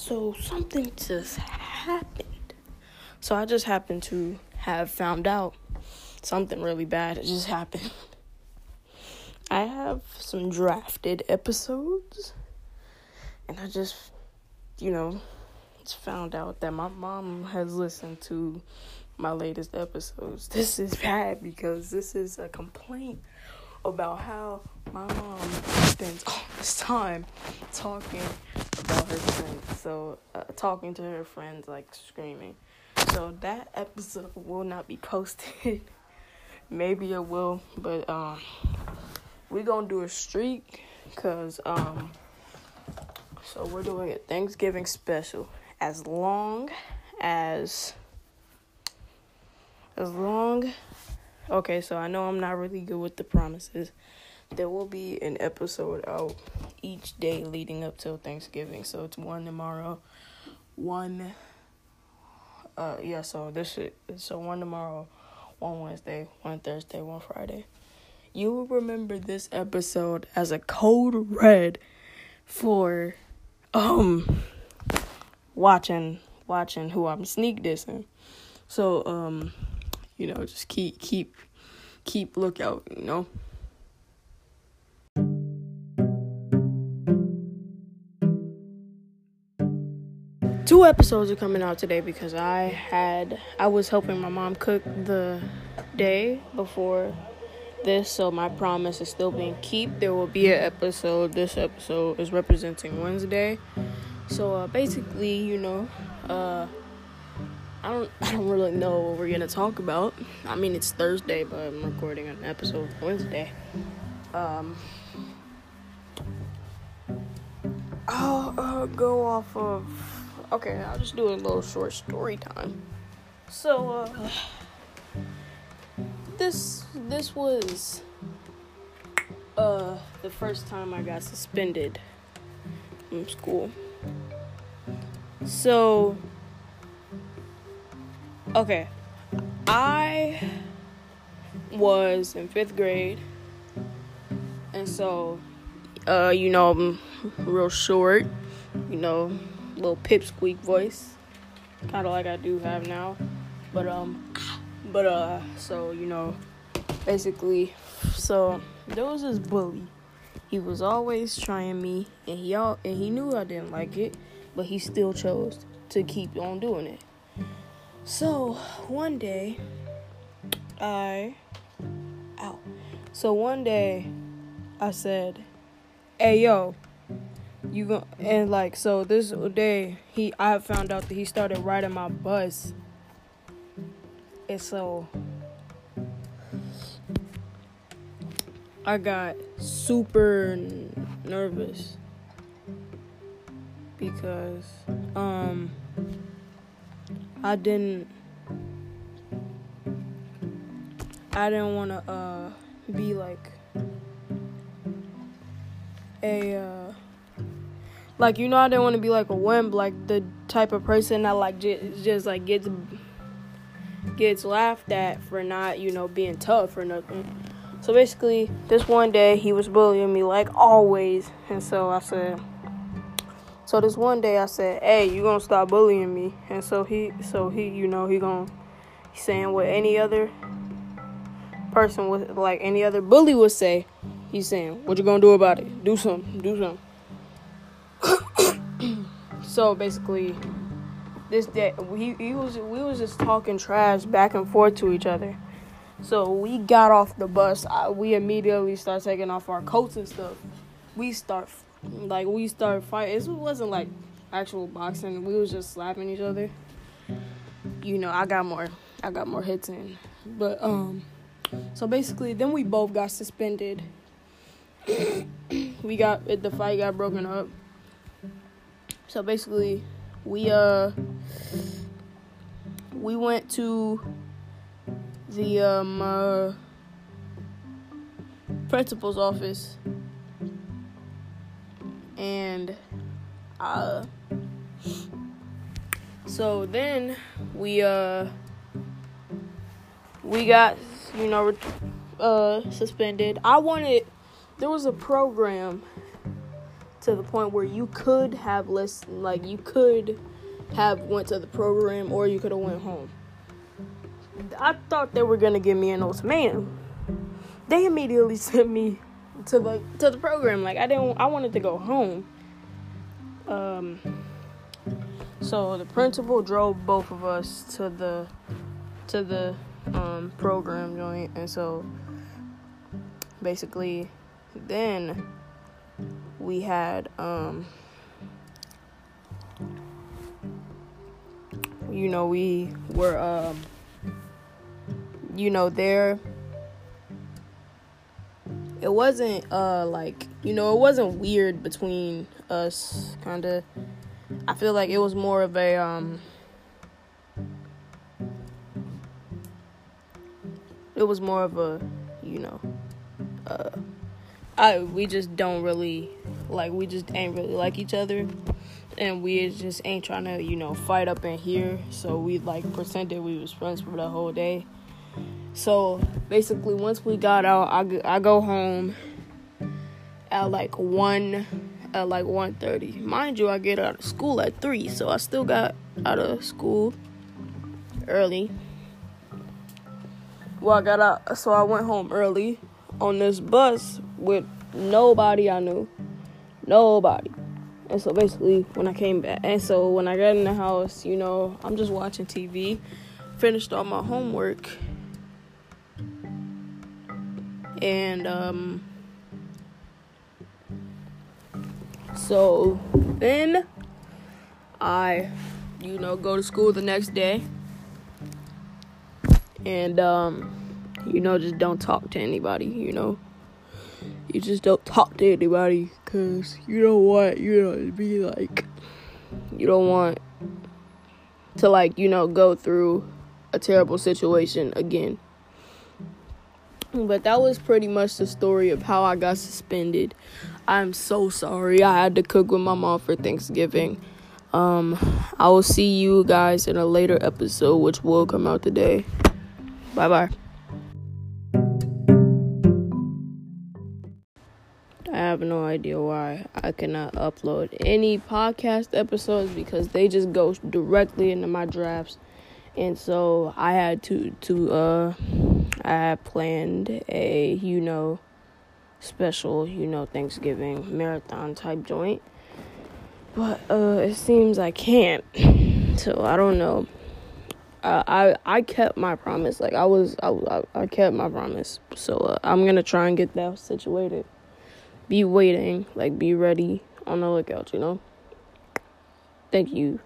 So something just happened. So I just happened to have found out something really bad had just happened. I have some drafted episodes, and I just, you know, just found out that my mom has listened to my latest episodes. This is bad because this is a complaint about how my mom spends all this time talking about her friends. So, uh, talking to her friends, like screaming. So, that episode will not be posted. Maybe it will, but um, we gonna do a streak because um, so we're doing a Thanksgiving special as long as as long okay so i know i'm not really good with the promises there will be an episode out each day leading up till thanksgiving so it's one tomorrow one uh yeah so this is so one tomorrow one wednesday one thursday one friday you will remember this episode as a code red for um watching watching who I'm sneak dissing. So um you know just keep keep keep lookout, you know. Two episodes are coming out today because I had I was helping my mom cook the day before this, so my promise is still being kept. There will be an episode. This episode is representing Wednesday. So uh, basically, you know, uh, I don't I don't really know what we're gonna talk about. I mean, it's Thursday, but I'm recording an episode Wednesday. Um, I'll uh, go off of. Okay, I'll just do a little short story time. So, uh, this this was uh the first time I got suspended from school. So okay, I was in fifth grade, and so uh you know I'm real short, you know, little pipsqueak voice, kind of like I do have now, but um but uh, so you know, basically, so there was this bully. He was always trying me, and he all and he knew I didn't like it, but he still chose to keep on doing it. So one day, I, ow. So one day, I said, "Hey yo, you go," and like so this day he I found out that he started riding my bus. And so I got super nervous. Because um I didn't I didn't want to uh be like a uh like you know I didn't want to be like a wimp like the type of person that like just, just like gets gets laughed at for not, you know, being tough or nothing. So basically, this one day he was bullying me like always, and so I said, so this one day I said, "Hey, you gonna stop bullying me?" And so he, so he, you know, he gonna saying what any other person would like any other bully would say. He's saying, "What you gonna do about it? Do something. Do something." So basically, this day he, he was we was just talking trash back and forth to each other. So we got off the bus. I, we immediately start taking off our coats and stuff. We start like we start fighting. It wasn't like actual boxing. We was just slapping each other. You know, I got more I got more hits in. But um so basically then we both got suspended. we got the fight got broken up. So basically we uh we went to the um uh, principal's office and uh so then we uh we got you know uh suspended. I wanted there was a program to the point where you could have listened, like you could have went to the program or you could have went home. I thought they were gonna give me an ultimatum. They immediately sent me to the to the program. Like I didn't, I wanted to go home. Um. So the principal drove both of us to the to the um, program joint, and so basically, then we had um, you know we were um, you know there. It wasn't uh like you know it wasn't weird between us kind of i feel like it was more of a um it was more of a you know uh I we just don't really like we just ain't really like each other. And we just ain't trying to you know fight up in here. So we like pretended we was friends for the whole day. So basically once we got out i, I go home at like 1 at like 1.30 mind you i get out of school at 3 so i still got out of school early. Well i got out so i went home early on this bus with nobody I knew. Nobody. And so basically, when I came back, and so when I got in the house, you know, I'm just watching TV, finished all my homework, and um, so then I, you know, go to school the next day, and um, you know, just don't talk to anybody, you know you just don't talk to anybody because you don't want you know to be like you don't want to like you know go through a terrible situation again but that was pretty much the story of how I got suspended. I'm so sorry. I had to cook with my mom for Thanksgiving. Um, I will see you guys in a later episode, which will come out today. Bye bye. Have no idea why I cannot upload any podcast episodes because they just go directly into my drafts. And so I had to to uh I had planned a, you know, special, you know, Thanksgiving marathon type joint. But uh it seems I can't. So I don't know. Uh, I I kept my promise. Like I was I I, kept my promise. So uh, I'm to try and get that situated be waiting, like be ready on the lookout, you know? Thank you.